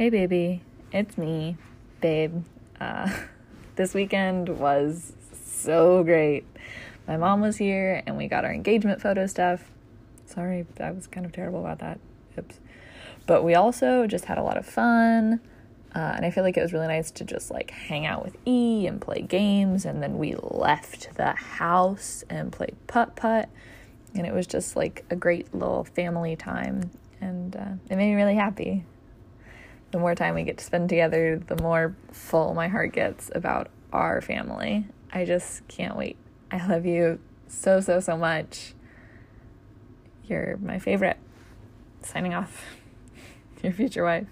Hey, baby, it's me, babe. Uh, this weekend was so great. My mom was here and we got our engagement photo stuff. Sorry, I was kind of terrible about that. Oops. But we also just had a lot of fun. Uh, and I feel like it was really nice to just like hang out with E and play games. And then we left the house and played putt putt. And it was just like a great little family time. And uh, it made me really happy. The more time we get to spend together, the more full my heart gets about our family. I just can't wait. I love you so, so, so much. You're my favorite. Signing off. Your future wife.